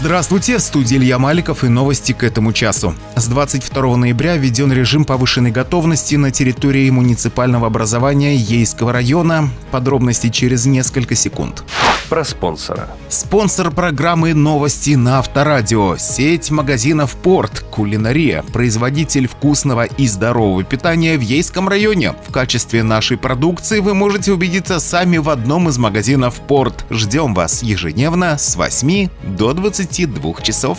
Здравствуйте, в студии Илья Маликов и новости к этому часу. С 22 ноября введен режим повышенной готовности на территории муниципального образования Ейского района. Подробности через несколько секунд про спонсора. Спонсор программы «Новости на Авторадио» – сеть магазинов «Порт», «Кулинария», производитель вкусного и здорового питания в Ейском районе. В качестве нашей продукции вы можете убедиться сами в одном из магазинов «Порт». Ждем вас ежедневно с 8 до 22 часов.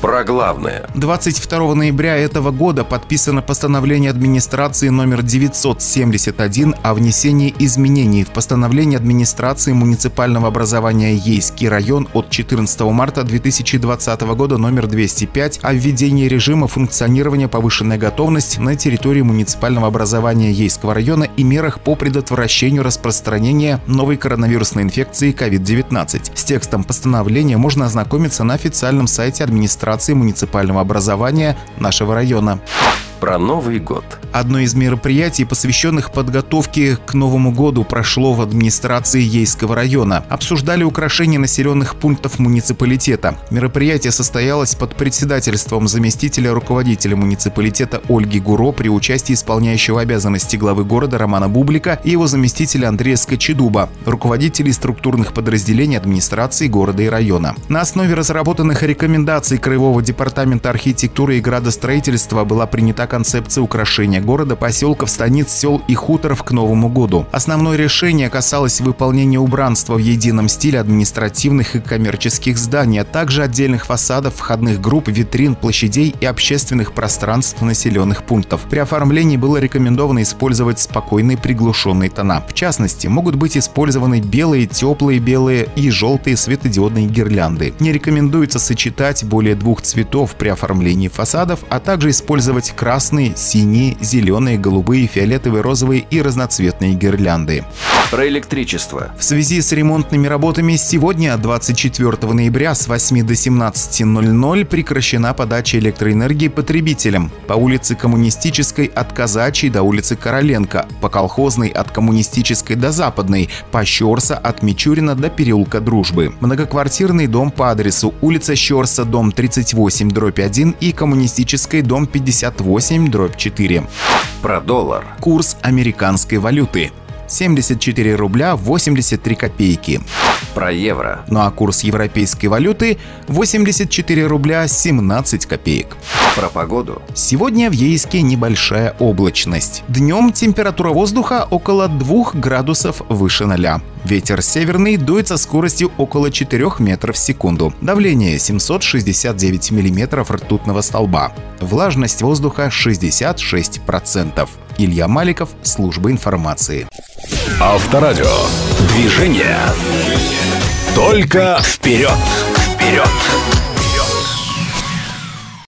Про главное. 22 ноября этого года подписано постановление администрации номер 971 о внесении изменений в постановление администрации муниципального образования Ейский район от 14 марта 2020 года номер 205 о введении режима функционирования повышенной готовности на территории муниципального образования Ейского района и мерах по предотвращению распространения новой коронавирусной инфекции COVID-19. С текстом постановления можно ознакомиться на официальном сайте администрации муниципального образования нашего района про Новый год. Одно из мероприятий, посвященных подготовке к Новому году, прошло в администрации Ейского района. Обсуждали украшения населенных пунктов муниципалитета. Мероприятие состоялось под председательством заместителя руководителя муниципалитета Ольги Гуро при участии исполняющего обязанности главы города Романа Бублика и его заместителя Андрея Скочедуба, руководителей структурных подразделений администрации города и района. На основе разработанных рекомендаций Краевого департамента архитектуры и градостроительства была принята концепция украшения города, поселков, станиц, сел и хуторов к Новому году. Основное решение касалось выполнения убранства в едином стиле административных и коммерческих зданий, а также отдельных фасадов, входных групп, витрин, площадей и общественных пространств населенных пунктов. При оформлении было рекомендовано использовать спокойные приглушенные тона. В частности, могут быть использованы белые, теплые белые и желтые светодиодные гирлянды. Не рекомендуется сочетать более двух цветов при оформлении фасадов, а также использовать красный красные, синие, зеленые, голубые, фиолетовые, розовые и разноцветные гирлянды. Про электричество. В связи с ремонтными работами сегодня, 24 ноября с 8 до 17.00 прекращена подача электроэнергии потребителям. По улице Коммунистической от Казачьей до улицы Короленко, по Колхозной от Коммунистической до Западной, по Щорса от Мичурина до переулка Дружбы. Многоквартирный дом по адресу улица Щорса, дом 38, дробь 1 и Коммунистической, дом 58, 8 дробь 4. Про доллар. Курс американской валюты. 74 рубля 83 копейки. Про евро. Ну а курс европейской валюты 84 рубля 17 копеек. Про погоду. Сегодня в Ейске небольшая облачность. Днем температура воздуха около 2 градусов выше 0. Ветер северный дует со скоростью около 4 метров в секунду. Давление 769 миллиметров ртутного столба. Влажность воздуха 66%. Илья Маликов, служба информации. Авторадио. Движение. Только вперед. Вперед.